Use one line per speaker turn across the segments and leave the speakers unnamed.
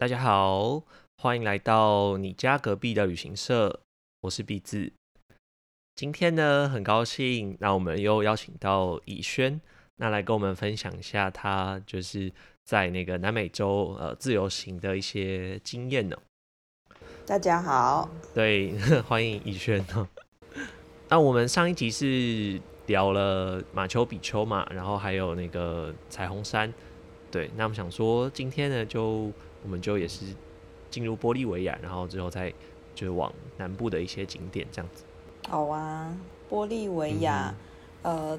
大家好，欢迎来到你家隔壁的旅行社，我是毕志。今天呢，很高兴，那我们又邀请到以轩，那来跟我们分享一下他就是在那个南美洲呃自由行的一些经验呢。
大家好，
对，欢迎以轩哦。那我们上一集是聊了马丘比丘嘛，然后还有那个彩虹山，对，那我们想说今天呢就。我们就也是进入玻利维亚，然后之后再就是往南部的一些景点这样子。
好啊，玻利维亚，呃，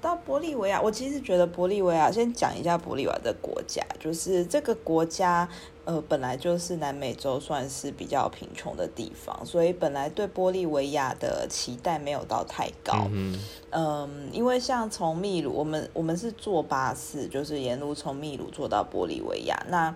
到玻利维亚，我其实觉得玻利维亚，先讲一下玻利维亚的国家，就是这个国家，呃，本来就是南美洲算是比较贫穷的地方，所以本来对玻利维亚的期待没有到太高。嗯嗯，因为像从秘鲁，我们我们是坐巴士，就是沿路从秘鲁坐到玻利维亚，那。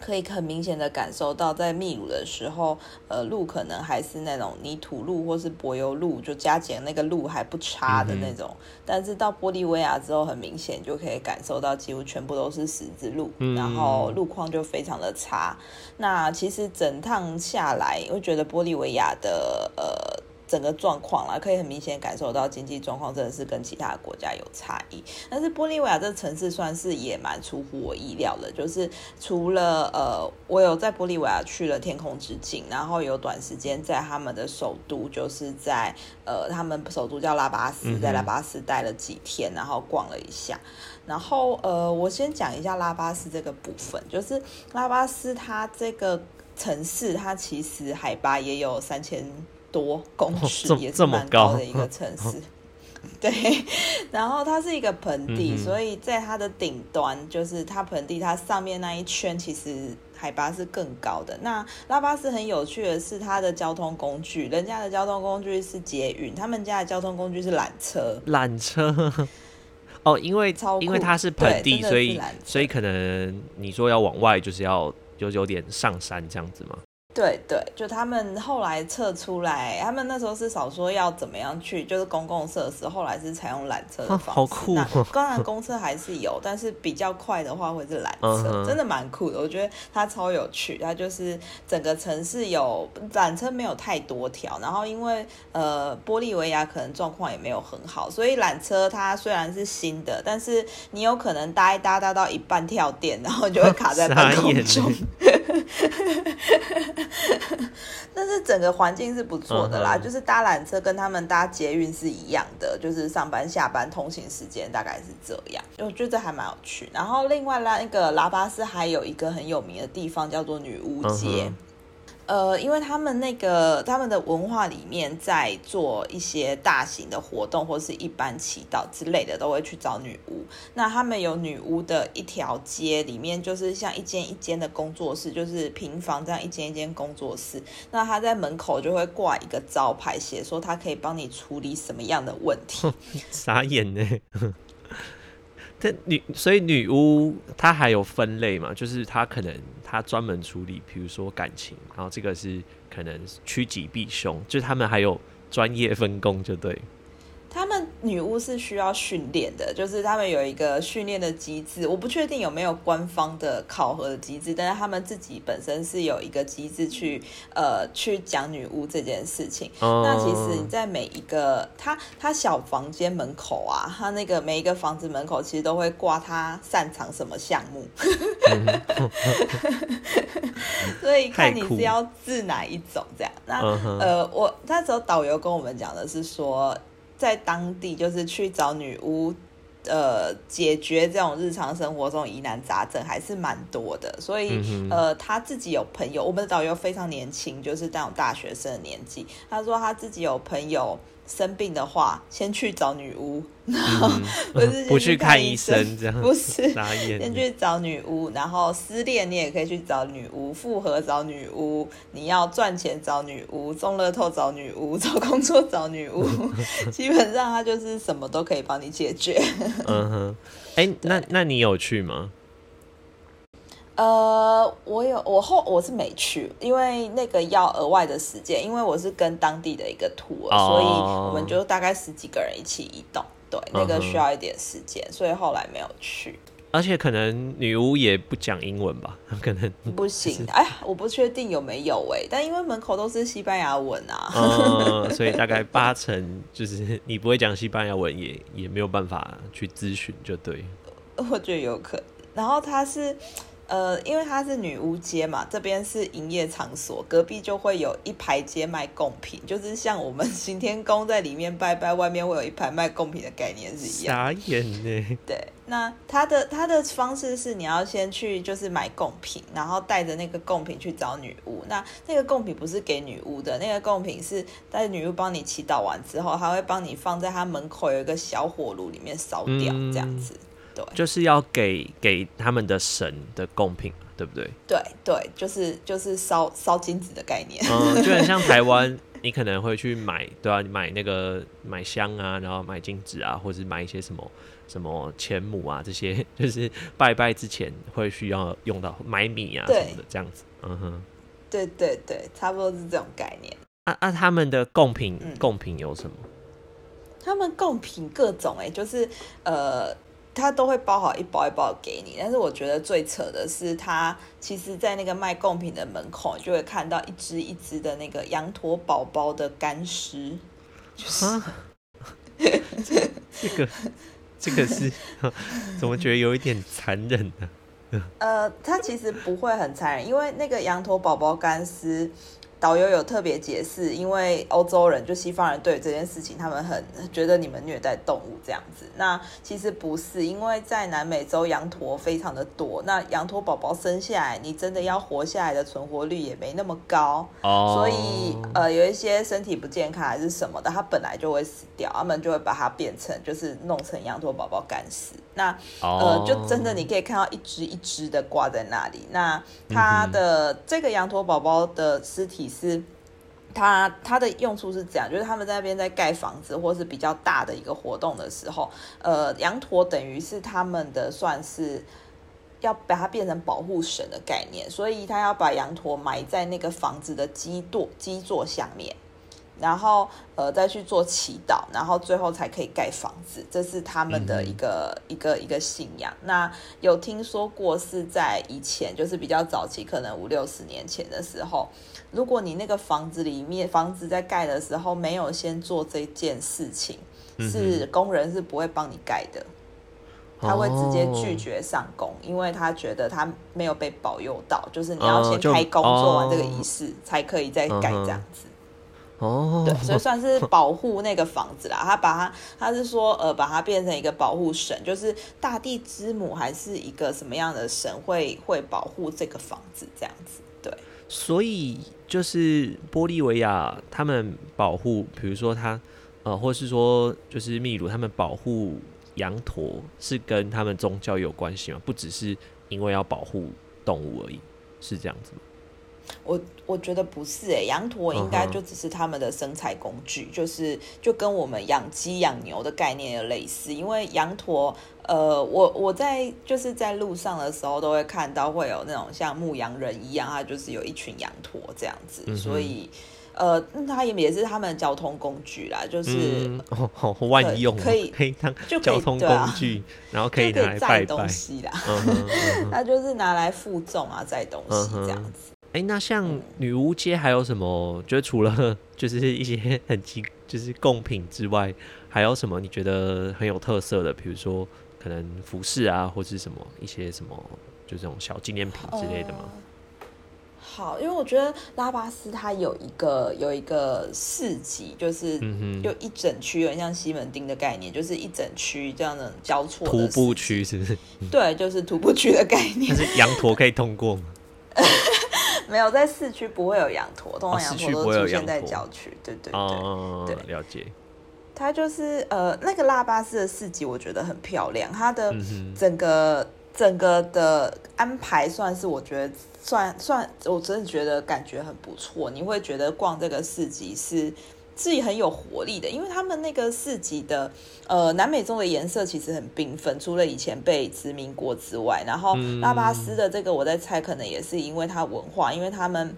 可以很明显的感受到，在秘鲁的时候，呃，路可能还是那种泥土路或是柏油路，就加减那个路还不差的那种。但是到玻利维亚之后，很明显就可以感受到，几乎全部都是石子路，然后路况就非常的差。那其实整趟下来，我觉得玻利维亚的呃。整个状况啦，可以很明显感受到经济状况真的是跟其他国家有差异。但是玻利维亚这个城市算是也蛮出乎我意料的，就是除了呃，我有在玻利维亚去了天空之境，然后有短时间在他们的首都，就是在呃他们首都叫拉巴斯，在拉巴斯待了几天，然后逛了一下。然后呃，我先讲一下拉巴斯这个部分，就是拉巴斯它这个城市，它其实海拔也有三千。多公尺也是蛮高的一个城市，对。然后它是一个盆地，所以在它的顶端，就是它盆地它上面那一圈，其实海拔是更高的。那拉巴斯很有趣的是，它的交通工具，人家的交通工具是捷运，他们家的交通工具是缆车。
缆车哦，因为因为它是盆地，所以所以可能你说要往外，就是要就有点上山这样子吗？
对对，就他们后来测出来，他们那时候是少说要怎么样去，就是公共设施，后来是采用缆车的方式。
好酷！
当然公车还是有，但是比较快的话会是缆车，真的蛮酷的。我觉得它超有趣，它就是整个城市有缆车没有太多条，然后因为呃玻利维亚可能状况也没有很好，所以缆车它虽然是新的，但是你有可能搭一搭搭到一半跳电，然后就会卡在半空中。但是整个环境是不错的啦，就是搭缆车跟他们搭捷运是一样的，就是上班下班通行时间大概是这样，我觉得还蛮有趣。然后另外啦，那个拉巴斯还有一个很有名的地方叫做女巫街。呃，因为他们那个他们的文化里面，在做一些大型的活动或是一般祈祷之类的，都会去找女巫。那他们有女巫的一条街，里面就是像一间一间的工作室，就是平房这样一间一间工作室。那他在门口就会挂一个招牌，写说他可以帮你处理什么样的问题。
傻眼呢。这女，所以女巫她还有分类嘛？就是她可能他专门处理，比如说感情，然后这个是可能趋吉避凶，就是他们还有专业分工，就对。
女巫是需要训练的，就是他们有一个训练的机制，我不确定有没有官方的考核的机制，但是他们自己本身是有一个机制去呃去讲女巫这件事情。那其实你在每一个他他小房间门口啊，他那个每一个房子门口其实都会挂他擅长什么项目，所以看你是要治哪一种这样。那呃，我那时候导游跟我们讲的是说。在当地就是去找女巫，呃，解决这种日常生活中疑难杂症还是蛮多的，所以呃，他自己有朋友，我们的导游非常年轻，就是那种大学生的年纪，他说他自己有朋友。生病的话，先去找女巫，然后 不是
不去看医生这样，
不是先去找女巫，然后失恋你也可以去找女巫，复合找女巫，你要赚钱找女巫，中乐透找女巫，找工作找女巫，基本上他就是什么都可以帮你解决。
嗯哼，哎，那那你有去吗？
呃，我有我后我是没去，因为那个要额外的时间，因为我是跟当地的一个图，所以我们就。大概十几个人一起移动，对，那个需要一点时间，所以后来没有去。
而且可能女巫也不讲英文吧，可能
不行。哎，我不确定有没有哎，但因为门口都是西班牙文啊，
嗯，所以大概八成就是你不会讲西班牙文，也也没有办法去咨询，就对。
我觉得有可能。然后他是。呃，因为它是女巫街嘛，这边是营业场所，隔壁就会有一排街卖贡品，就是像我们行天宫在里面拜拜，外面会有一排卖贡品的概念是一样。
傻眼呢。
对，那他的他的方式是你要先去就是买贡品，然后带着那个贡品去找女巫。那那个贡品不是给女巫的，那个贡品是在女巫帮你祈祷完之后，他会帮你放在他门口有一个小火炉里面烧掉，这样子。
就是要给给他们的神的贡品，对不对？
对对，就是就是烧烧金子的概念。
嗯，就很像台湾，你可能会去买，对啊，买那个买香啊，然后买金子啊，或者买一些什么什么钱母啊，这些 就是拜拜之前会需要用到买米啊什么的这样子。嗯哼，
对对对，差不多是这种概念。
啊啊，他们的贡品贡品有什么？
他们贡品各种哎，就是呃。他都会包好一包一包给你，但是我觉得最扯的是，他其实，在那个卖贡品的门口，就会看到一只一只的那个羊驼宝宝的干尸。啊，
这个这个是 怎么觉得有一点残忍
呢？呃，它其实不会很残忍，因为那个羊驼宝宝干尸。导游有特别解释，因为欧洲人就西方人对这件事情，他们很觉得你们虐待动物这样子。那其实不是，因为在南美洲羊驼非常的多，那羊驼宝宝生下来，你真的要活下来的存活率也没那么高。哦。所以呃，有一些身体不健康还是什么的，它本来就会死掉，他们就会把它变成就是弄成羊驼宝宝干死。那呃，就真的你可以看到一只一只的挂在那里。那它的这个羊驼宝宝的尸体。是他他的用处是这样，就是他们在那边在盖房子或是比较大的一个活动的时候，呃，羊驼等于是他们的算是要把它变成保护神的概念，所以他要把羊驼埋在那个房子的基座基座下面。然后，呃，再去做祈祷，然后最后才可以盖房子，这是他们的一个一个一个信仰。那有听说过是在以前，就是比较早期，可能五六十年前的时候，如果你那个房子里面房子在盖的时候没有先做这件事情，是工人是不会帮你盖的，他会直接拒绝上工，因为他觉得他没有被保佑到，就是你要先开工做完这个仪式，才可以再盖这样子。哦，对，所以 算是保护那个房子啦。他把它，他是说，呃，把它变成一个保护神，就是大地之母，还是一个什么样的神会会保护这个房子这样子？对，
所以就是玻利维亚他们保护，比如说他，呃，或是说就是秘鲁他们保护羊驼，是跟他们宗教有关系吗？不只是因为要保护动物而已，是这样子吗？
我我觉得不是诶，羊驼应该就只是他们的生产工具，就是就跟我们养鸡养牛的概念有类似。因为羊驼，呃，我我在就是在路上的时候都会看到会有那种像牧羊人一样，他就是有一群羊驼这样子，所以呃，它也也是他们的交通工具啦，就是
万用
可以
可以当交通工具，然后可以拿来载
东西啦，它 就是拿来负重啊，载东西这样子。
哎，那像女巫街还有什么？觉得除了就是一些很奇，就是贡品之外，还有什么你觉得很有特色的？比如说可能服饰啊，或是什么一些什么，就这种小纪念品之类的吗？
好，因为我觉得拉巴斯它有一个有一个市集，就是就一整区，有点像西门町的概念，就是一整区这样的交错
徒步区，是不是？
对，就是徒步区的概念。
但是羊驼可以通过吗？
没有在市区不会有羊驼，通常羊驼都出现在郊区。对对对
对，了解。
它就是呃，那个腊巴斯的市集，我觉得很漂亮。它的整个整个的安排算是我觉得算算，我真的觉得感觉很不错。你会觉得逛这个市集是。是很有活力的，因为他们那个市集的呃南美洲的颜色其实很缤纷，除了以前被殖民过之外，然后拉巴斯的这个我在猜，可能也是因为它文化，因为他们。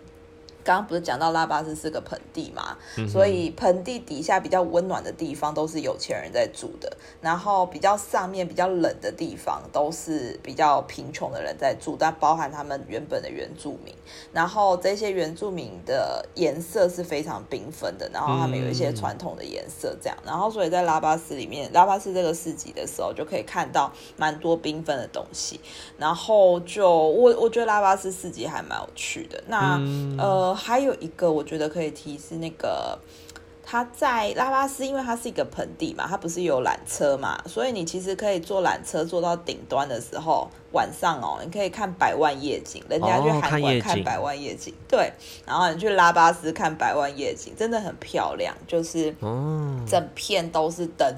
刚刚不是讲到拉巴斯是个盆地嘛，
嗯
所以盆地底下比较温暖的地方都是有钱人在住的，然后比较上面比较冷的地方都是比较贫穷的人在住，但包含他们原本的原住民。然后这些原住民的颜色是非常缤纷的，然后他们有一些传统的颜色这样，然后所以在拉巴斯里面，拉巴斯这个市集的时候就可以看到蛮多缤纷的东西。然后就我我觉得拉巴斯市集还蛮有趣的。那、
嗯
呃还有一个我觉得可以提是那个。它在拉巴斯，因为它是一个盆地嘛，它不是有缆车嘛，所以你其实可以坐缆车坐到顶端的时候，晚上哦，你可以看百万夜景，人家去
哦
韩国
看
百万夜景，对，然后你去拉巴斯看百万夜景，真的很漂亮，就是
嗯，
整片都是灯，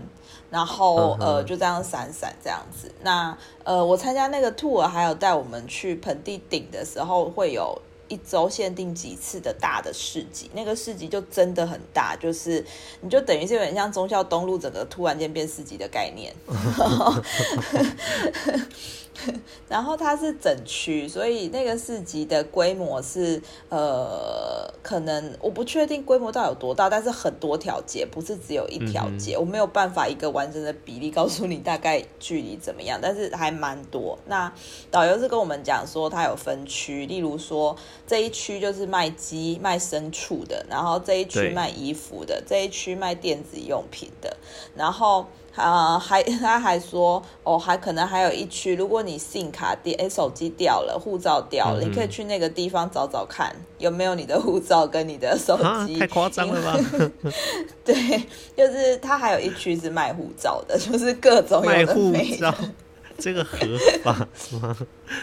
然后呃就这样闪闪这样子。那呃我参加那个 tour，还有带我们去盆地顶的时候，会有一周限定几次的大的市集，那个市集就真的很大，就是你就等于是有点像中校东路整个突然间变市集的概念。然后它是整区，所以那个市集的规模是呃，可能我不确定规模到底有多大，但是很多条街，不是只有一条街，我没有办法一个完整的比例告诉你大概距离怎么样，但是还蛮多。那导游是跟我们讲说，它有分区，例如说这一区就是卖鸡、卖牲畜的，然后这一区
对
卖衣服的，这一区卖电子用品的，然后。啊、还他还说哦，还可能还有一区，如果你 SIM 卡掉，哎，手机掉了，护照掉了，
嗯
你可以去那个地方找找看有没有你的护照跟你的手
啊，
机。
太夸张了吧？
对，就是他还有一区是卖护照的，就是各种
卖护照，这个合法是吗？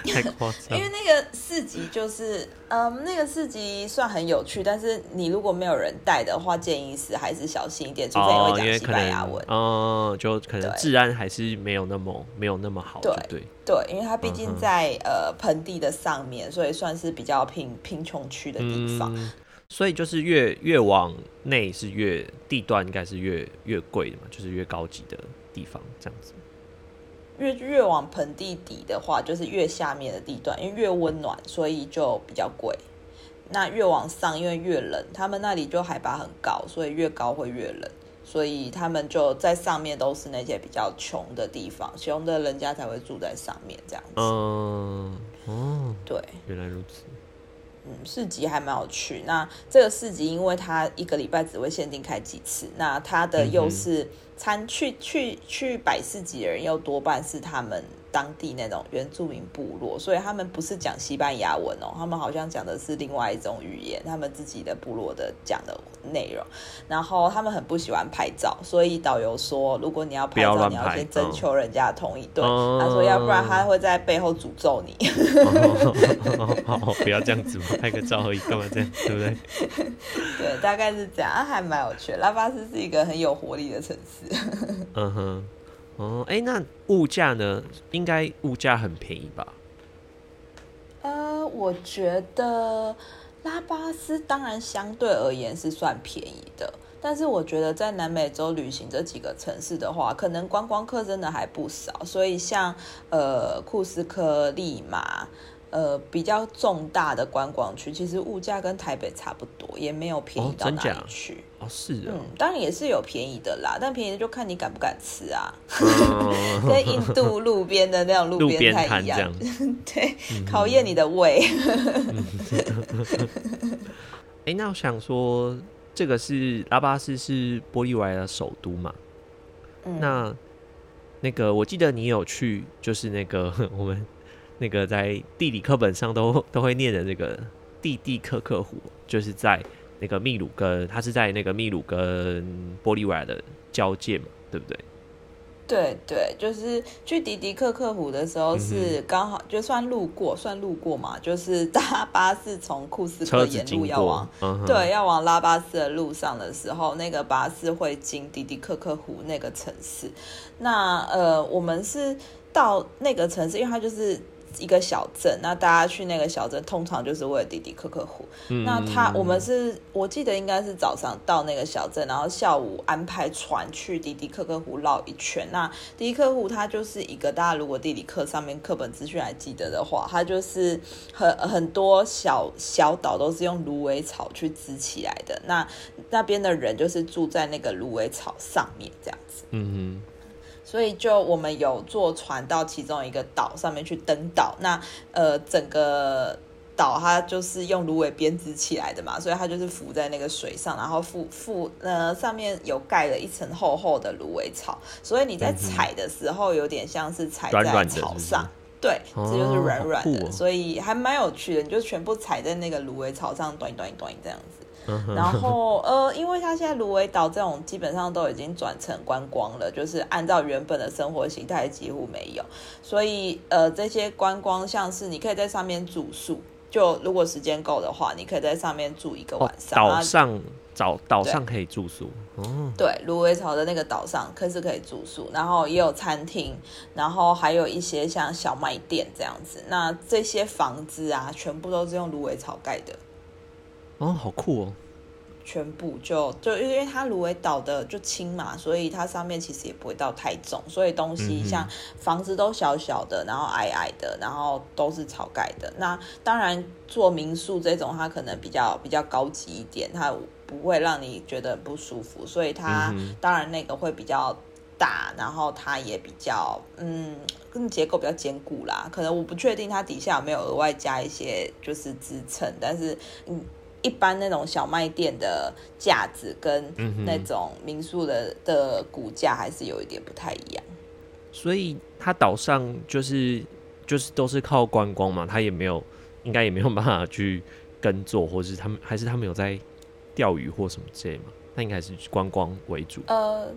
太夸张
因为。那个市集就是，嗯，那个市集算很有趣，但是你如果没有人带的话，建议是还是小心一点，除非你
哦，
会讲西班牙文。
哦，就可能治安还是没有那么没有那么好，
对
对。
对，因为它毕竟在、呃盆地的上面，所以算是比较贫贫穷区的地方。
嗯，所以就是越越往内是越地段应该是越越贵的嘛，就是越高级的地方这样子。
越越往盆地底的话，就是越下面的地段，因为越温暖，所以就比较贵。那越往上，因为越冷，他们那里就海拔很高，所以越高会越冷，所以他们就在上面都是那些比较穷的地方，穷的人家才会住在上面这样子。
嗯，哦，
对，
原来如此。
嗯，市集还蛮有趣。那这个市集，因为它一个礼拜只会限定开几次，那它的
嗯
又是参去去去百事集的人，又多半是他们当地那种原住民部落，所以他们不是讲西班牙文哦，他们好像讲的是另外一种语言，他们自己的部落的讲的内容。然后他们很不喜欢拍照，所以导游说，如果你要拍照，
要
你要先征
嗯
求人家的同意。对，
哦
他说要不然他会在背后诅咒你。
不要这样子嘛，拍个照而已，干嘛这样，对不对？
对，大概是这样，啊还蛮有趣的。拉巴斯是一个很有活力的城市。
嗯哼，哦，哎、那物价呢？应该物价很便宜吧？
呃，我觉得拉巴斯当然相对而言是算便宜的，但是我觉得在南美洲旅行这几个城市的话，可能观光客真的还不少，所以像呃库斯科、利马。呃，比较重大的观光区，其实物价跟台北差不多，也没有便宜
哦
到哪里去。
哦，是哦
嗯，，当然也是有便宜的啦，但便宜的就看你敢不敢吃啊。
嗯
跟印度路边的那种路
路边
摊一样
摊这样，，
对，考验你的胃。
哎、那我想说，这个是拉巴斯是玻利维亚的首都嘛？
嗯，
那那个我记得你有去，就是那个我们那个在地理课本上都都会念的那个蒂蒂克克湖，就是在那个秘鲁跟它是在那个秘鲁跟玻利维亚的交界嘛，对不对？
对对，就是去迪迪克克湖的时候
嗯
是刚好就算路过，算路过嘛，就是搭巴士从库斯科沿路要往，
嗯，
对，要往拉巴斯的路上的时候，那个巴士会经迪迪克克湖那个城市。那呃，我们是到那个城市，因为它就是一个小镇，那大家去那个小镇，通常就是为了迪迪克克湖。
嗯
那他我们是我记得应该是早上到那个小镇，然后下午安排船去迪迪克克湖绕一圈。那迪迪克湖它就是一个大家如果地理课上面课本资讯还记得的话，它就是很很多小小岛都是用芦苇草去支起来的。那那边的人就是住在那个芦苇草上面这样子。
嗯
所以就我们有坐船到其中一个岛上面去登岛，那呃整个岛它就是用芦苇编织起来的嘛，所以它就是浮在那个水上，然后附附呃上面有盖了一层厚厚的芦苇草，所以你在踩的时候有点像是踩在草上。对，
哦
这就是软软的，所以还蛮有趣的。你就全部踩在那个芦苇草上，短短短这样子。然后呃，因为它现在芦苇岛这种基本上都已经转成观光了，就是按照原本的生活形态几乎没有，所以呃这些观光像是你可以在上面住宿，就如果时间够的话，你可以在上面住一个
哦
晚上。
岛
啊
上岛岛上可以住宿哦，
对，芦苇草的那个岛上可是可以住宿，然后也有餐厅，然后还有一些像小卖店这样子。那这些房子啊，全部都是用芦苇草盖的。
哦，好酷哦，
全部就就因为它芦苇岛的就轻嘛，所以它上面其实也不会到太重，所以东西像房子都小小的，然后矮矮的，然后都是草盖的。那当然做民宿这种，它可能比较比较高级一点，它不会让你觉得很不舒服，所以它、当然那个会比较大，然后它也比较嗯，跟结构比较坚固啦。可能我不确定它底下有没有额外加一些就是支撑，但是嗯。一般那种小卖店的架子跟那种民宿的的骨架还是有一点不太一样。
所以它岛上就是就是都是靠观光嘛，它也没有应该也没有办法去耕作，或是他们还是他们有在钓鱼或什么之类嘛，那应该还是观光为主。
呃，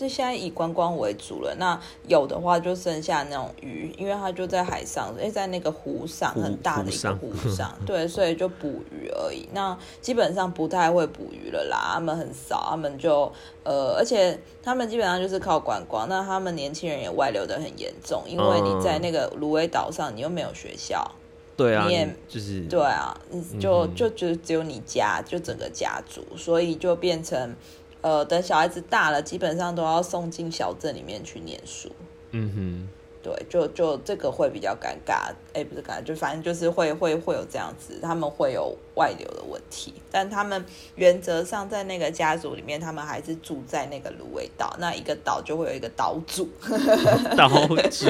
就现在以观光为主了。那有的话就剩下那种鱼，因为它就在海上，因为在那个湖上很大的一个
湖上
对，所以就捕鱼而已。那基本上不太会捕鱼了啦，他们很少，他们就呃，而且他们基本上就是靠观光。那他们年轻人也外流的很严重，因为你在那个芦苇岛上，你又没有学校。
对啊，
你也
你就是
对啊，你就就只只有你家，就整个家族，所以就变成，呃，等小孩子大了，基本上都要送进小镇里面去念书。
嗯哼
对，就就这个会比较尴尬，哎，不是尴尬，就反正就是会会会有这样子，他们会有外流的问题，但他们原则上在那个家族里面，他们还是住在那个芦苇岛，那一个岛就会有一个岛主，
哼，岛主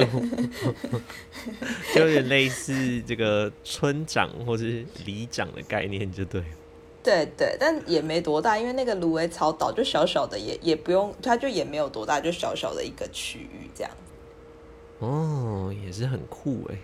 就有点类似这个村长或是里长的概念，就对了。
对对，但也没多大，因为那个芦苇草岛就小小的也，也不用，它就也没有多大，就小小的一个区域这样。
哦，也是很酷哎。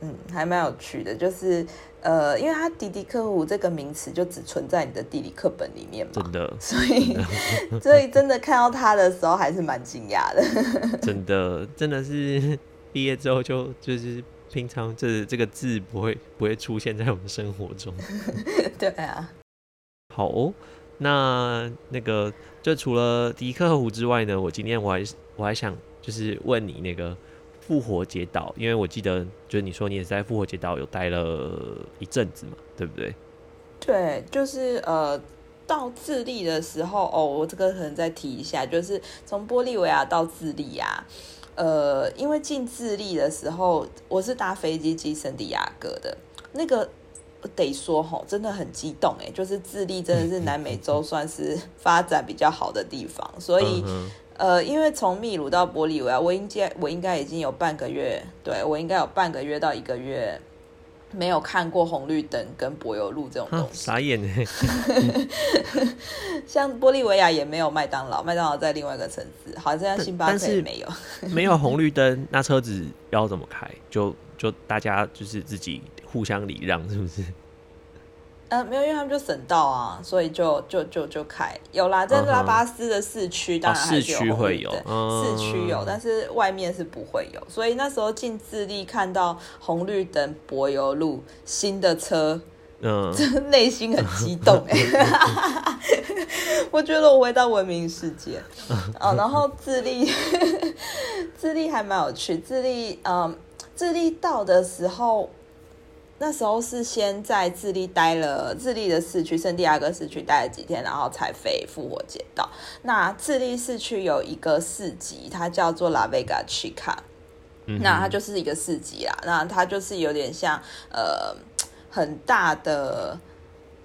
嗯，还蛮有趣的，就是呃，因为它迪迪克湖这个名词就只存在你的地理课本里面嘛
真，的，
所以 所以真的看到它的时候还是蛮惊讶的。
真的，真的是毕业之后就就是平常这这个字不会不会出现在我们生活中。
对啊，
好哦，那那个就除了迪克湖之外呢，我今天我还我还想就是问你那个复活节岛，因为我记得就是你说你也是在复活节岛有待了一阵子嘛，对不对？
对，就是呃。到智利的时候，哦，我这个可能再提一下，就是从玻利维亚到智利啊，呃，因为进智利的时候，我是搭飞机进圣地亚哥的，那个得说吼，真的很激动哎，就是智利真的是南美洲算是发展比较好的地方，所以、
嗯
呃，因为从秘鲁到玻利维亚，我应该我应该已经有半个月，对我应该有半个月到一个月没有看过红绿灯跟柏油路这种
啊
东，西，
傻眼呢。
像玻利维亚也没有麦当劳，麦当劳在另外一个城市，好像星巴克也没有。
没有红绿灯，那车子要怎么开？就就大家就是自己互相礼让，是不是？
呃，没有，因为他们就省道啊，所以就就就就开有啦，在拉巴斯的市区当然还
市
是有
区会有
市区有，但是外面是不会有。所以那时候进智利看到红绿灯、柏油路、新的车，
嗯，
内心很激动哎、我觉得我回到文明世界哦，然后智利，智利还蛮有趣，智利嗯。智利到的时候。那时候是先在智利待了智利的市区圣地亚哥市区待了几天，然后才飞复活节岛。那智利市区有一个市集，它叫做拉维加奇卡，那它就是一个市集啦。那它就是有点像呃很大的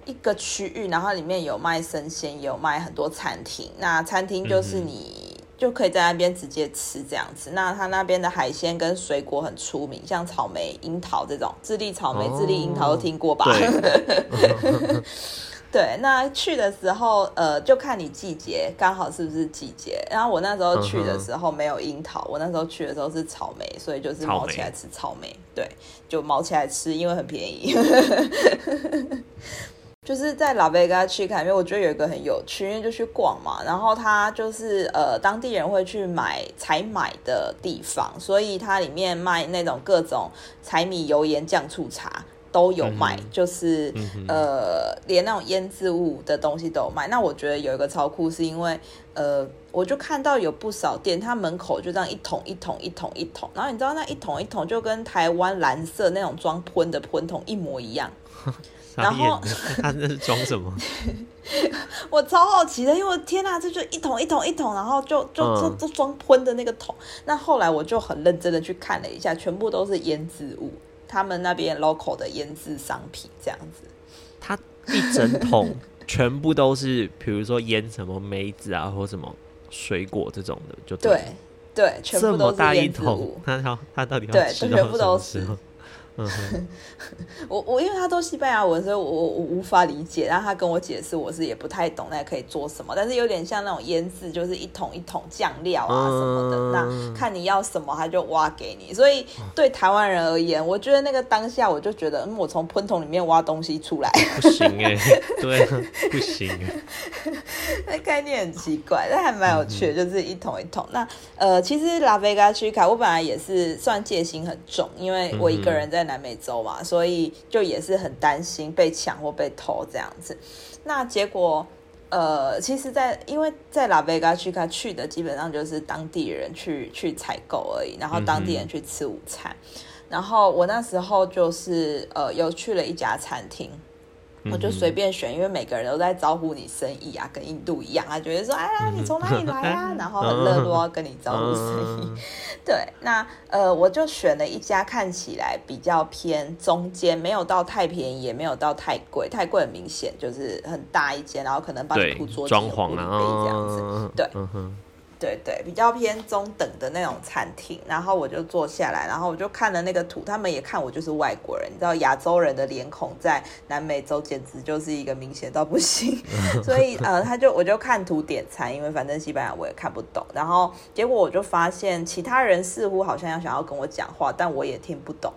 一个区域，然后里面有卖生鲜，有卖很多餐厅。那餐厅就是你。就可以在那边直接吃这样子。那他那边的海鲜跟水果很出名，像草莓、樱桃这种，智利草莓、智利樱桃都听过吧？对。那去的时候，呃，就看你季节，刚好是不是季节。然后我那时候去的时候没有樱桃，我那时候去的时候是草莓，所以就是毛起来吃草莓。对，就毛起来吃，因为很便宜。就是在拉贝加去看，因为我觉得有一个很有趣，因为就去逛嘛，然后它就是呃当地人会去买采买的地方，所以它里面卖那种各种柴米油盐酱醋茶都有卖，就是呃连那种腌制物的东西都有卖。那我觉得有一个超酷，是因为呃我就看到有不少店，它门口就这样一桶一桶一桶一桶，然后你知道那一桶一桶就跟台湾蓝色那种装喷的喷桶一模一样。
然后 他那是装什么？
我超好奇的，因为天哪，这就一桶一桶一桶，然后就就就就装喷的那个桶。那后来我就很认真的去看了一下，全部都是腌制物，他们那边 local 的腌制商品这样子。
它一整桶全部都是，比如说腌什么梅子啊，或什么水果这种的，就
对对，全部都
是腌制物。他他他到底要
对，
全
部都是。我我因为他都西班牙文，所以我我无法理解。然后他跟我解释，我是也不太懂，那可以做什么？但是有点像那种腌制，就是一桶一桶酱料啊什么的。那看你要什么，他就挖给你。所以对台湾人而言，我觉得那个当下，我就觉得，嗯，我从喷桶里面挖东西出来
不行哎，对，不行。
那概念很奇怪，但还蛮有趣的，就是一桶一桶。那呃，其实拉菲加区卡，我本来也是算戒心很重，因为我一个人在。南美洲嘛，所以就也是很担心被抢或被偷这样子。那结果，呃，其实，在因为在拉贝加去，他去的基本上就是当地人去去采购而已，然后当地人去吃午餐。然后我那时候就是呃，又去了一家餐厅。我就随便选，因为每个人都在招呼你生意啊，跟印度一样，啊觉得说，哎呀，你从哪里来啊？然后很热络跟你招呼生意。对，那呃，我就选了一家看起来比较偏中间，没有到太便宜，也没有到太贵，太贵很明显就是很大一间，然后可能帮你铺桌
装潢啊
这样子，对。对对，比较偏中等的那种餐厅，然后我就坐下来，然后我就看了那个图，他们也看我就是外国人，你知道亚洲人的脸孔在南美洲简直就是一个明显到不行，所以呃，他就我就看图点餐，因为反正西班牙我也看不懂，然后结果我就发现其他人似乎好像要想要跟我讲话，但我也听不懂。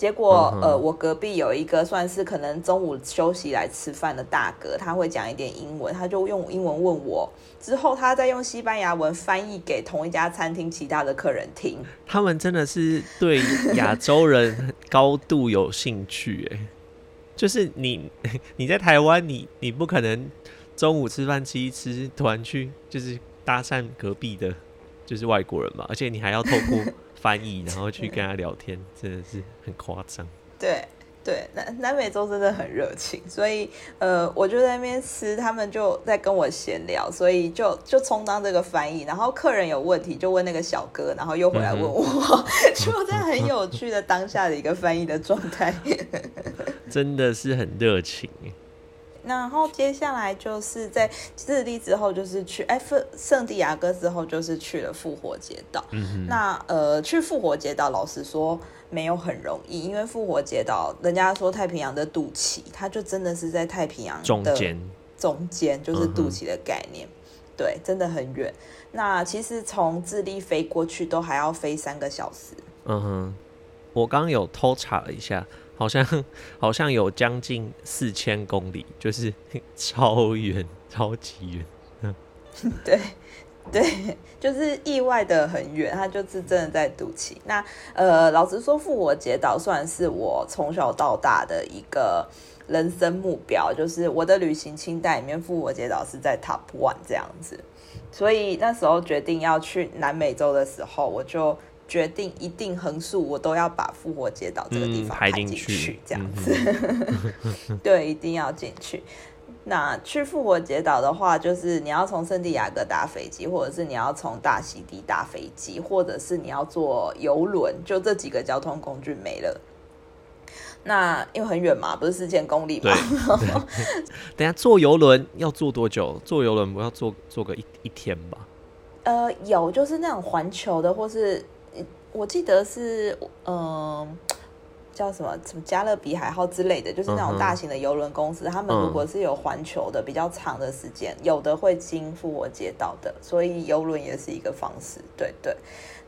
结果呃，我隔壁有一个算是可能中午休息来吃饭的大哥，他会讲一点英文，他就用英文问我。之后，他再用西班牙文翻译给同一家餐厅其他的客人听。
他们真的是对亚洲人高度有兴趣，哎，就是你 你在台湾，你你不可能中午吃饭吃一吃，突然去就是搭讪隔壁的，就是外国人嘛，而且你还要透过翻译，然后去跟他聊天，真的是很夸张。
对。对，南南美洲真的很热情，所以呃，我就在那边吃，他们就在跟我闲聊，所以就就充当这个翻译，然后客人有问题就问那个小哥，然后又回来问我，就这样很有趣的当下的一个翻译的状态，
真的是很热情。
然后接下来就是在智利之后，就是去哎圣圣地亚哥之后，就是去了复活节岛。那呃，去复活节岛，老实说。没有很容易，因为复活节岛，人家说太平洋的肚脐，它就真的是在太平洋
中间，
中间就是肚脐的概念，对，真的很远。那其实从智利飞过去都还要飞三个小时。
嗯哼，我刚有偷查了一下，好像 好像有将近四千公里，就是 超远，超级远。
嗯，对。对，就是意外的很远，他就是真的在肚脐。那呃，老实说，复活节岛算是我从小到大的一个人生目标，就是我的旅行清单里面，复活节岛是在 top one 这样子。所以那时候决定要去南美洲的时候，我就决定一定横竖，我都要把复活节岛这个地方排进去，这样子。对，一定要进去。那去复活节岛的话，就是你要从圣地亚哥搭飞机，或者是你要从大溪地搭飞机，或者是你要坐游轮，就这几个交通工具没了。那因为很远嘛，不是四千公里嘛。
等下坐游轮要坐多久？坐游轮不要坐坐个一一天吧？
呃，有就是那种环球的，或是我记得是嗯。叫什么什么加勒比海号之类的，就是那种大型的游轮公司，他们如果是有环球的比较长的时间，有的会经复活节岛的，所以游轮也是一个方式。对对，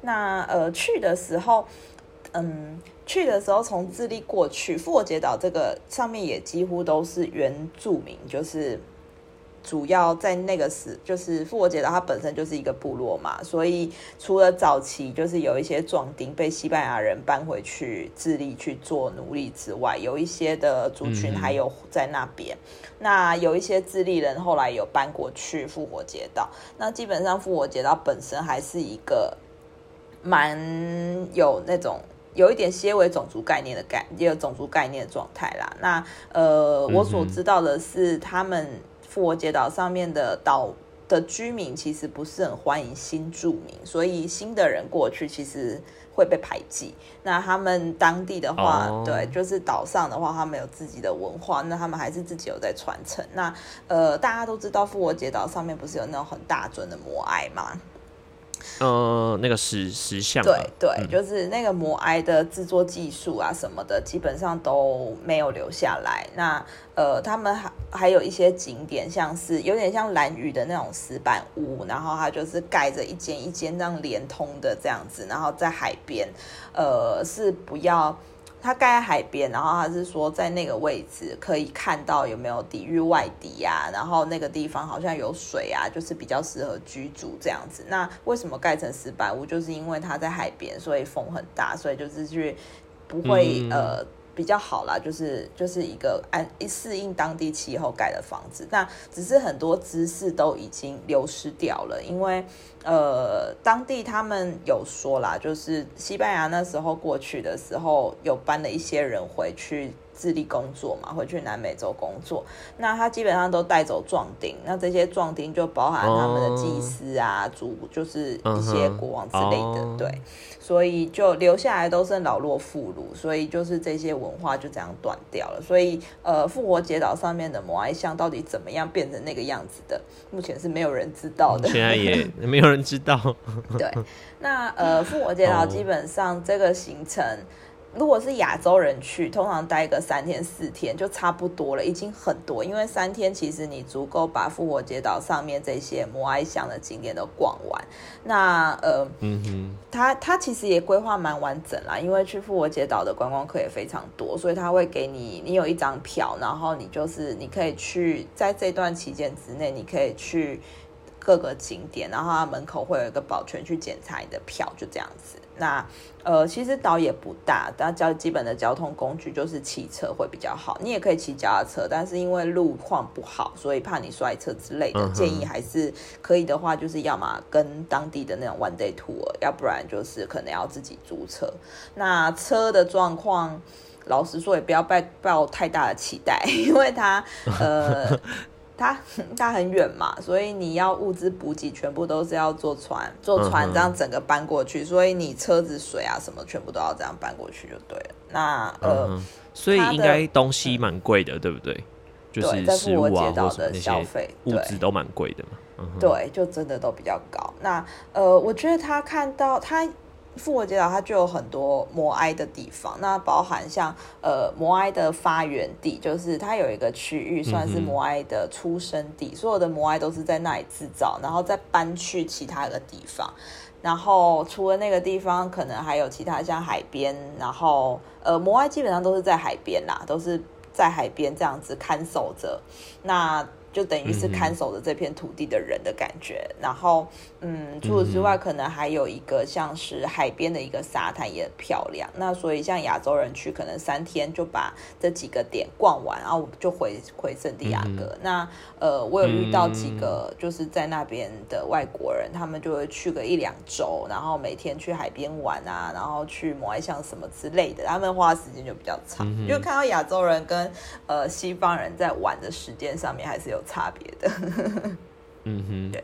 那呃去的时候，嗯，去的时候从智利过去复活节岛这个上面也几乎都是原住民，就是。主要在那个时，就是复活节岛，它本身就是一个部落嘛，所以除了早期就是有一些壮丁被西班牙人搬回去智利去做奴隶之外，有一些的族群还有在那边。那有一些智利人后来有搬过去复活节岛。那基本上复活节岛本身还是一个蛮有那种有一点些微种族概念的概，也有种族概念的状态啦。那呃，我所知道的是他们。复活节岛上面的岛的居民其实不是很欢迎新住民，所以新的人过去其实会被排挤。那他们当地的话，对，就是岛上的话，他们有自己的文化，那他们还是自己有在传承。那呃，大家都知道复活节岛上面不是有那种很大尊的摩艾吗？
呃，那个石石像，
对对，就是那个摩埃的制作技术啊什么的，基本上都没有留下来。那呃，他们还还有一些景点，像是有点像蓝屿的那种石板屋，然后它就是盖着一间一间这样连通的这样子，然后在海边，呃，是不要。它盖在海边，然后他是说在那个位置可以看到有没有抵御外敌呀，然后那个地方好像有水啊，就是比较适合居住这样子。那为什么盖成石板屋？就是因为它在海边，所以风很大，所以就是去不会呃。比较好啦，就是就是一个按适应当地气候盖的房子，那只是很多知识都已经流失掉了，因为呃，当地他们有说啦，就是西班牙那时候过去的时候，有搬了一些人回去。智力工作嘛，回去南美洲工作，那他基本上都带走壮丁，那这些壮丁就包含他们的祭司啊、主，就是一些国王之类的，对，所以就留下来都是老弱妇孺，所以就是这些文化就这样断掉了。所以呃，复活节岛上面的摩埃像到底怎么样变成那个样子的，目前是没有人知道的，
现在也 没有人知道。
对，那呃，复活节岛基本上这个行程。如果是亚洲人去，通常待个三天四天就差不多了，已经很多。因为三天其实你足够把复活节岛上面这些摩埃乡的景点都逛完。那呃，嗯哼，他他其实也规划蛮完整啦，因为去复活节岛的观光客也非常多，所以他会给你，你有一张票，然后你就是你可以去在这段期间之内，你可以去各个景点，然后他门口会有一个保全去检查你的票，就这样子。那呃，其实岛也不大，但交基本的交通工具就是汽车会比较好。你也可以骑脚踏车，但是因为路况不好，所以怕你摔车之类的，建议还是可以的话，就是要么跟当地的那种 one day tour，要不然就是可能要自己租车。那车的状况，老实说也不要抱抱太大的期待，因为它呃。它 它很远嘛，所以你要物资补给，全部都是要坐船，坐船这样整个搬过去，所以你车子、水啊什么，全部都要这样搬过去就对了。那呃，
所以应该东西蛮贵的，对不对？就是食物啊，或者那些物资都蛮贵的嘛。
对，就真的都比较高。那呃，我觉得他看到他。复活节岛它就有很多摩埃的地方，那包含像呃摩埃的发源地，就是它有一个区域算是摩埃的出生地，所有的摩埃都是在那里制造，然后再搬去其他的地方。然后除了那个地方，可能还有其他像海边，然后呃摩埃基本上都是在海边啦，都是在海边这样子看守着。那就等于是看守着这片土地的人的感觉。然后，嗯，除此之外，可能还有一个像是海边的一个沙滩也很漂亮。那所以像亚洲人去，可能三天就把这几个点逛完，然后就回回圣地亚哥。那呃，我有遇到几个就是在那边的外国人，他们就会去个一两周，然后每天去海边玩啊，然后去摩艾像什么之类的，他们花时间就比较长。就看到亚洲人跟呃西方人在玩的时间上面还是有差别的。
嗯哼，
对。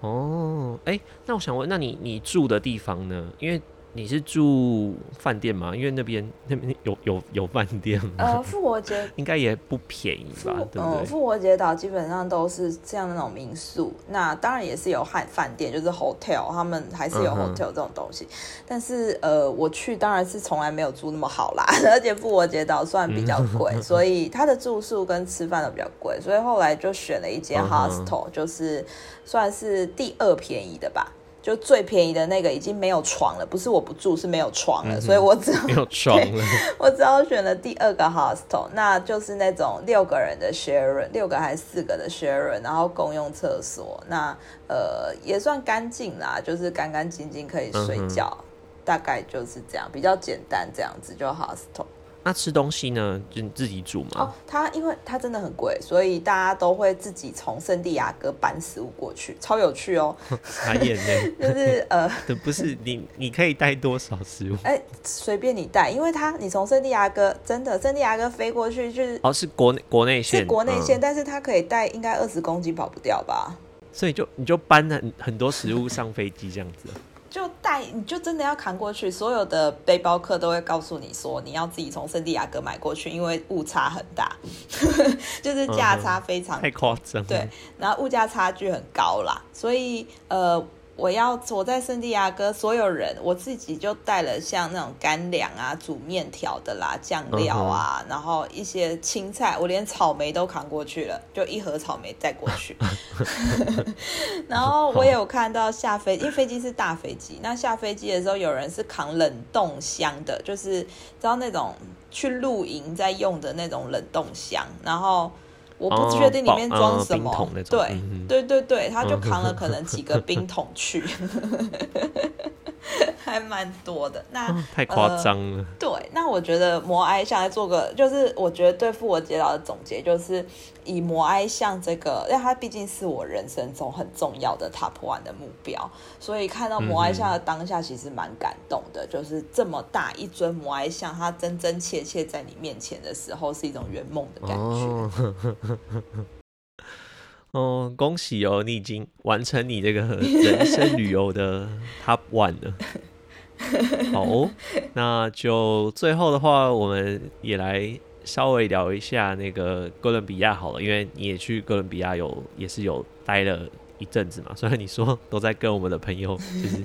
哦，哎，那我想问，那你你住的地方呢？因为你是住饭店吗？因为那边那边有有有饭店吗？
呃，复活节
应该也不便宜吧？对不对？
复活节岛基本上都是这样的那种民宿，那当然也是有汉饭店，就是 hotel，他们还是有 hotel 这种东西。但是呃，我去当然是从来没有住那么好啦，而且复活节岛算比较贵，所以它的住宿跟吃饭都比较贵，所以后来就选了一间 hostel，就是算是第二便宜的吧。就最便宜的那个已经没有床了，不是我不住，是没有床了，所以我只
没有床了，
我只好选了第二个 hostel，那就是那种六个人的 share，六个还是四个的 share，然后公用厕所，那呃也算干净啦，就是干干净净可以睡觉，大概就是这样，比较简单这样子就 hostel。
那吃东西呢？就你自己煮吗？
哦，它因为它真的很贵，所以大家都会自己从圣地亚哥搬食物过去，超有趣哦。
还演呢？
就是呃，
不是你，你可以带多少食物？
哎，随便你带，因为它你从圣地亚哥真的圣地亚哥飞过去就是
哦，是国内国内线，
是国内线，但是它可以带应该二十公斤跑不掉吧？
所以就你就搬很很多食物上飞机这样子。
就带你就真的要扛过去，所有的背包客都会告诉你说，你要自己从圣地亚哥买过去，因为误差很大，就是价差非常
太夸张。
对，然后物价差距很高啦，所以呃。我要我在圣地亚哥，所有人我自己就带了像那种干粮啊、煮面条的啦、酱料啊，然后一些青菜，我连草莓都扛过去了，就一盒草莓带过去。然后我有看到下飞，因为飞机是大飞机，那下飞机的时候有人是扛冷冻箱的，就是知道那种去露营在用的那种冷冻箱，然后。我不确定里面装什么，对对对对，他就扛了可能几个冰桶去。还蛮多的，那
太夸张了。
对，那我觉得摩埃想来做个，就是我觉得对复活节岛的总结，就是以摩埃像这个，因为它毕竟是我人生中很重要的 top one 的目标，所以看到摩埃像的当下，其实蛮感动的。就是这么大一尊摩埃像，它真真切切在你面前的时候，是一种圆梦的感觉。
哦，恭喜哦！你已经完成你这个人生旅游的 Top One 了。好，那就最后的话，我们也来稍微聊一下那个哥伦比亚好了，因为你也去哥伦比亚有也是有待了一阵子嘛。虽然你说都在跟我们的朋友就是。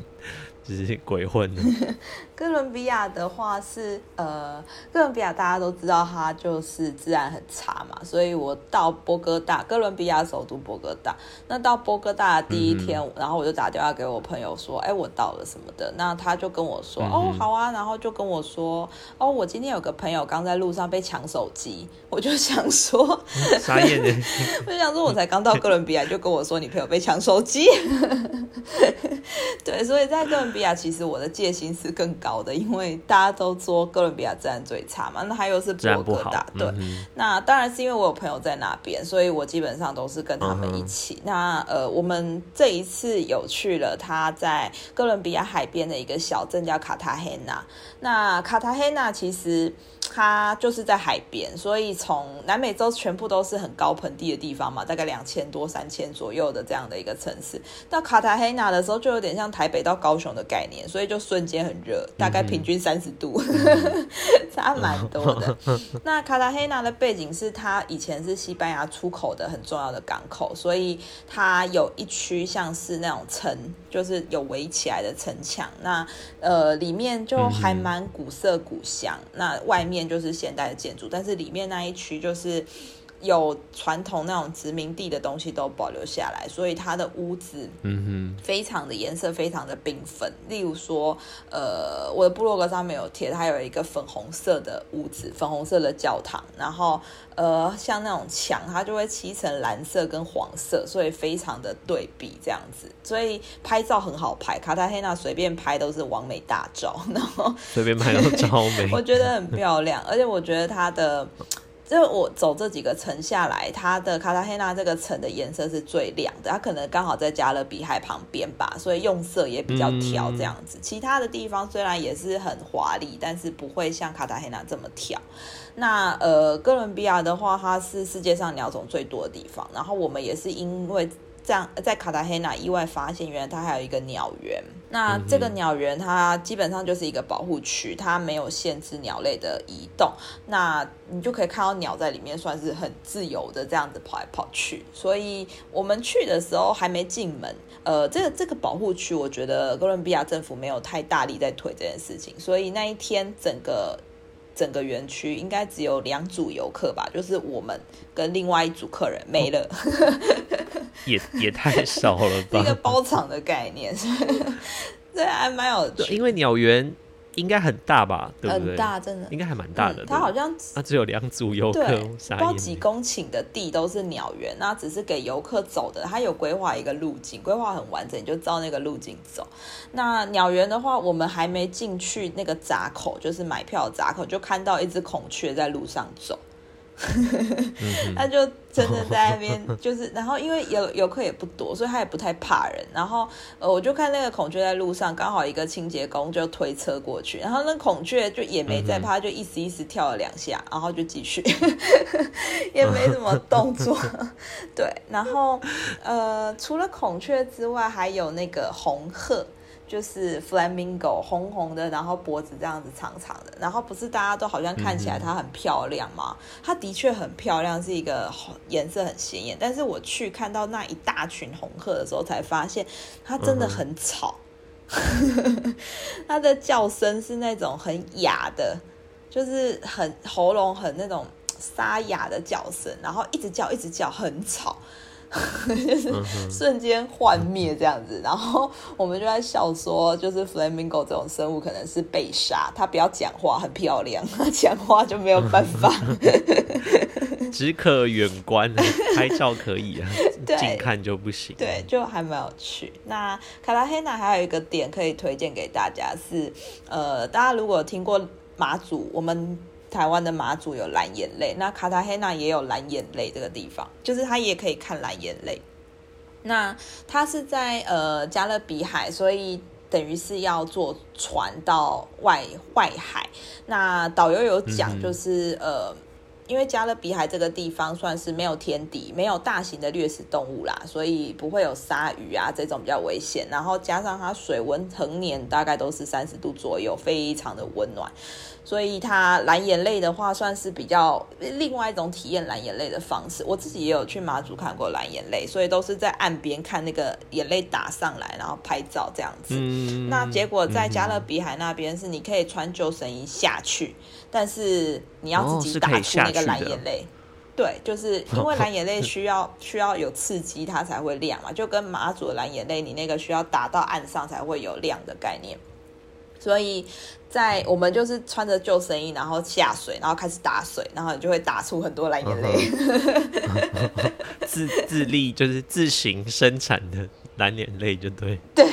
只是鬼混的。
哥伦比亚的话是呃，哥伦比亚大家都知道它就是治安很差嘛，所以我到波哥大，哥伦比亚首都波哥大。那到波哥大的第一天，然后我就打电话给我朋友说，哎，我到了什么的。那他就跟我说，哦，好啊，然后就跟我说，哦，我今天有个朋友刚在路上被抢手机，我就想说，
傻眼的，
我就想说，我才刚到哥伦比亚，就跟我说你朋友被抢手机。对，所以在哥伦比。比亚其实我的戒心是更高的，因为大家都说哥伦比亚治安最差嘛，那还有是波哥大，对，那当然是因为我有朋友在那边，所以我基本上都是跟他们一起。那呃，我们这一次有去了他在哥伦比亚海边的一个小镇叫卡塔黑纳。那卡塔黑纳其实它就是在海边，所以从南美洲全部都是很高盆地的地方嘛，大概两千多、三千左右的这样的一个城市。到卡塔黑纳的时候，就有点像台北到高雄的概念，所以就瞬间很热，大概平均三十度，差蛮多的。那卡塔黑纳的背景是它以前是西班牙出口的很重要的港口，所以它有一区像是那种城，就是有围起来的城墙。那呃，里面就还蛮。蛮古色古香，那外面就是现代的建筑，但是里面那一区就是，有传统那种殖民地的东西都保留下来，所以它的屋子，
嗯
非常的颜色非常的缤纷。例如说，呃，我的部落格上面有贴，它有一个粉红色的屋子，粉红色的教堂，然后呃，像那种墙，它就会漆成蓝色跟黄色，所以非常的对比这样子，所以拍照很好拍。卡塔黑娜随便拍都是完美大照，然后
随便拍都超美。
我觉得很漂亮，而且我觉得它的。就我走这几个城下来，它的卡塔黑纳这个城的颜色是最亮的，它可能刚好在加勒比海旁边吧，所以用色也比较挑这样子。其他的地方虽然也是很华丽，但是不会像卡塔黑纳这么挑。那呃，哥伦比亚的话，它是世界上鸟种最多的地方，然后我们也是因为。这样，在卡塔黑纳意外发现，原来它还有一个鸟园。那这个鸟园，它基本上就是一个保护区，它没有限制鸟类的移动。那你就可以看到鸟在里面，算是很自由的这样子跑来跑去。所以我们去的时候还没进门，呃，这个这个保护区，我觉得哥伦比亚政府没有太大力在推这件事情，所以那一天整个。整个园区应该只有两组游客吧，就是我们跟另外一组客人没了，
也也太少了吧？
一个包场的概念，对，还蛮有趣。
因为鸟园。应该很大吧，对不对？
很大，真的，
应该还蛮大的。
它好像
它只有两组游客，不知
道几公顷的地都是鸟园，那只是给游客走的。它有规划一个路径，规划很完整，你就照那个路径走。那鸟园的话，我们还没进去那个闸口，就是买票闸口，就看到一只孔雀在路上走。他就真的在那边，就是 然后因为游游客也不多，所以他也不太怕人。然后呃，我就看那个孔雀在路上，刚好一个清洁工就推车过去，然后那孔雀就也没在怕，就一时一时跳了两下，然后就继续，也没什么动作。对，然后呃，除了孔雀之外，还有那个红鹤。就是 flamingo 红红的，然后脖子这样子长长的，然后不是大家都好像看起来它很漂亮吗？它的确很漂亮，是一个颜色很显眼。但是我去看到那一大群红鹤的时候，才发现它真的很吵，它的叫声是那种很哑的，就是很喉咙很那种沙哑的叫声，然后一直叫一直叫，很吵。就 是瞬间幻灭这样子，然后我们就在笑说，就是 flamingo 这种生物可能是被杀，它不要讲话很漂亮，它讲话就没有办法，
只可远观，拍照可以啊，近看就不行。
对，就还蛮有趣。那卡拉黑娜还有一个点可以推荐给大家是，呃，大家如果听过马祖，我们。台湾的马祖有蓝眼泪，那卡塔黑纳也有蓝眼泪这个地方，就是它也可以看蓝眼泪。那它是在呃加勒比海，所以等于是要坐船到外外海。那导游有讲，就是呃。因为加勒比海这个地方算是没有天敌，没有大型的掠食动物啦，所以不会有鲨鱼啊这种比较危险。然后加上它水温恒年大概都是三十度左右，非常的温暖，所以它蓝眼泪的话算是比较另外一种体验蓝眼泪的方式。我自己也有去马祖看过蓝眼泪，所以都是在岸边看那个眼泪打上来，然后拍照这样子。那结果在加勒比海那边是你可以穿救生衣下去。但是你要自己打出那个蓝眼泪，对，就是因为蓝眼泪需要 需要有刺激它才会亮嘛，就跟马祖的蓝眼泪，你那个需要打到岸上才会有亮的概念。所以在我们就是穿着救生衣，然后下水，然后开始打水，然后你就会打出很多蓝眼泪。
自自立就是自行生产的蓝眼泪，就对。
对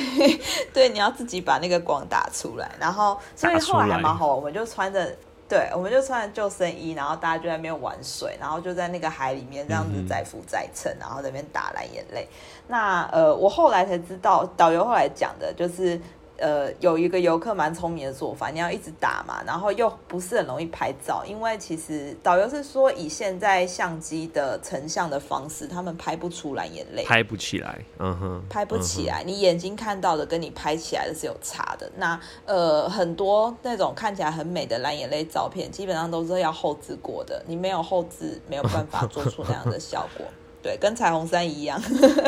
对，你要自己把那个光打出来，然后所以后来还蛮好，我们就穿着。对，我们就穿着救生衣，然后大家就在那边玩水，然后就在那个海里面这样子载浮载沉，然后在那边打蓝眼泪。那呃，我后来才知道，导游后来讲的就是。呃，有一个游客蛮聪明的做法，你要一直打嘛，然后又不是很容易拍照，因为其实导游是说以现在相机的成像的方式，他们拍不出蓝眼泪，
拍不起来，嗯哼，
拍不起来，你眼睛看到的跟你拍起来的是有差的。那呃，很多那种看起来很美的蓝眼泪照片，基本上都是要后置过的，你没有后置，没有办法做出那样的效果。对，跟彩虹山一样。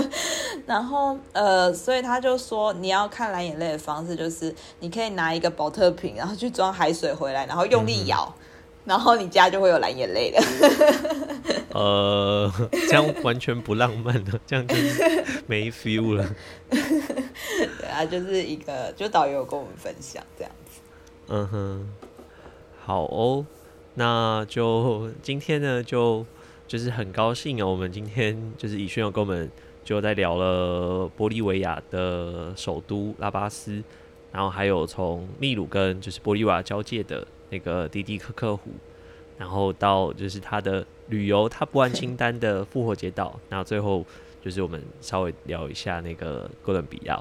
然后，呃，所以他就说，你要看蓝眼泪的方式，就是你可以拿一个保特瓶，然后去装海水回来，然后用力摇，然后你家就会有蓝眼泪了。
呃，这样完全不浪漫了，这样就是没 feel 了。
对啊，就是一个，就导游跟我们分享这样子。
嗯哼，好哦，那就今天呢，就就是很高兴哦，我们今天就是以轩有跟我们就在聊了玻利维亚的首都拉巴斯，然后还有从秘鲁跟就是玻利瓦交界的那个迪迪克克湖，然后到就是他的旅游他不按清单的复活节岛，那最后就是我们稍微聊一下那个哥伦比亚。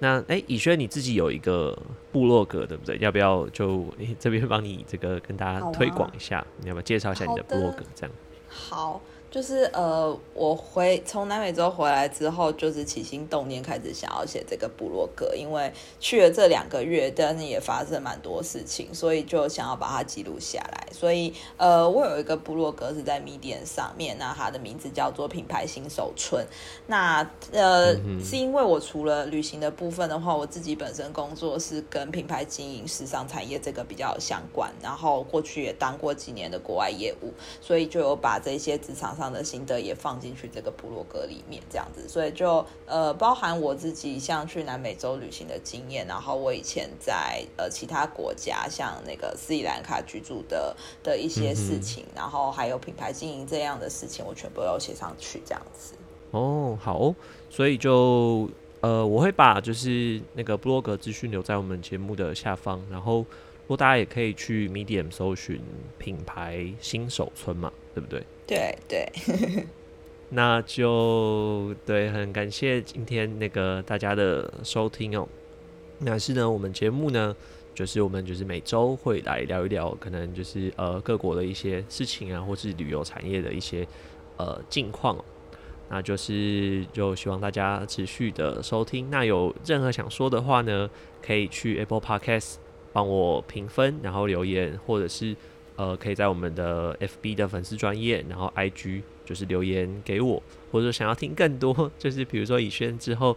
那哎，以轩你自己有一个部落格对不对？要不要就这边帮你这个跟大家推广一下？你要不要介绍一下你的部落格？这样
好。就是呃，我回从南美洲回来之后，就是起心动念开始想要写这个部落格，因为去了这两个月，但是也发生蛮多事情，所以就想要把它记录下来。所以呃，我有一个部落格是在米店上面，那它的名字叫做品牌新手村。那呃，是因为我除了旅行的部分的话，我自己本身工作是跟品牌经营、时尚产业这个比较相关，然后过去也当过几年的国外业务，所以就有把这些职场。上的心得也放进去这个部落格里面，这样子，所以就呃包含我自己像去南美洲旅行的经验，然后我以前在呃其他国家像那个斯里兰卡居住的的一些事情，然后还有品牌经营这样的事情，我全部都写上去，这样子。
哦，好，所以就呃我会把就是那个部落格资讯留在我们节目的下方，然后如果大家也可以去 Medium 搜寻品牌新手村嘛，对不对？
对对，
那就对，很感谢今天那个大家的收听哦。那是呢，我们节目呢，就是我们就是每周会来聊一聊，可能就是呃各国的一些事情啊，或是旅游产业的一些呃近况。那就是就希望大家持续的收听。那有任何想说的话呢，可以去 Apple Podcast 帮我评分，然后留言，或者是。呃，可以在我们的 FB 的粉丝专业，然后 IG 就是留言给我，或者说想要听更多，就是比如说以轩之后，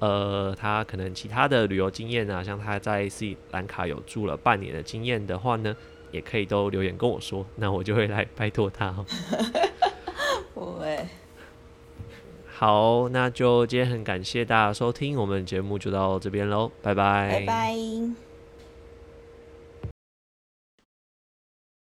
呃，他可能其他的旅游经验啊，像他在斯里兰卡有住了半年的经验的话呢，也可以都留言跟我说，那我就会来拜托他。
不会。
好，那就今天很感谢大家收听，我们节目就到这边喽，拜拜。
拜拜。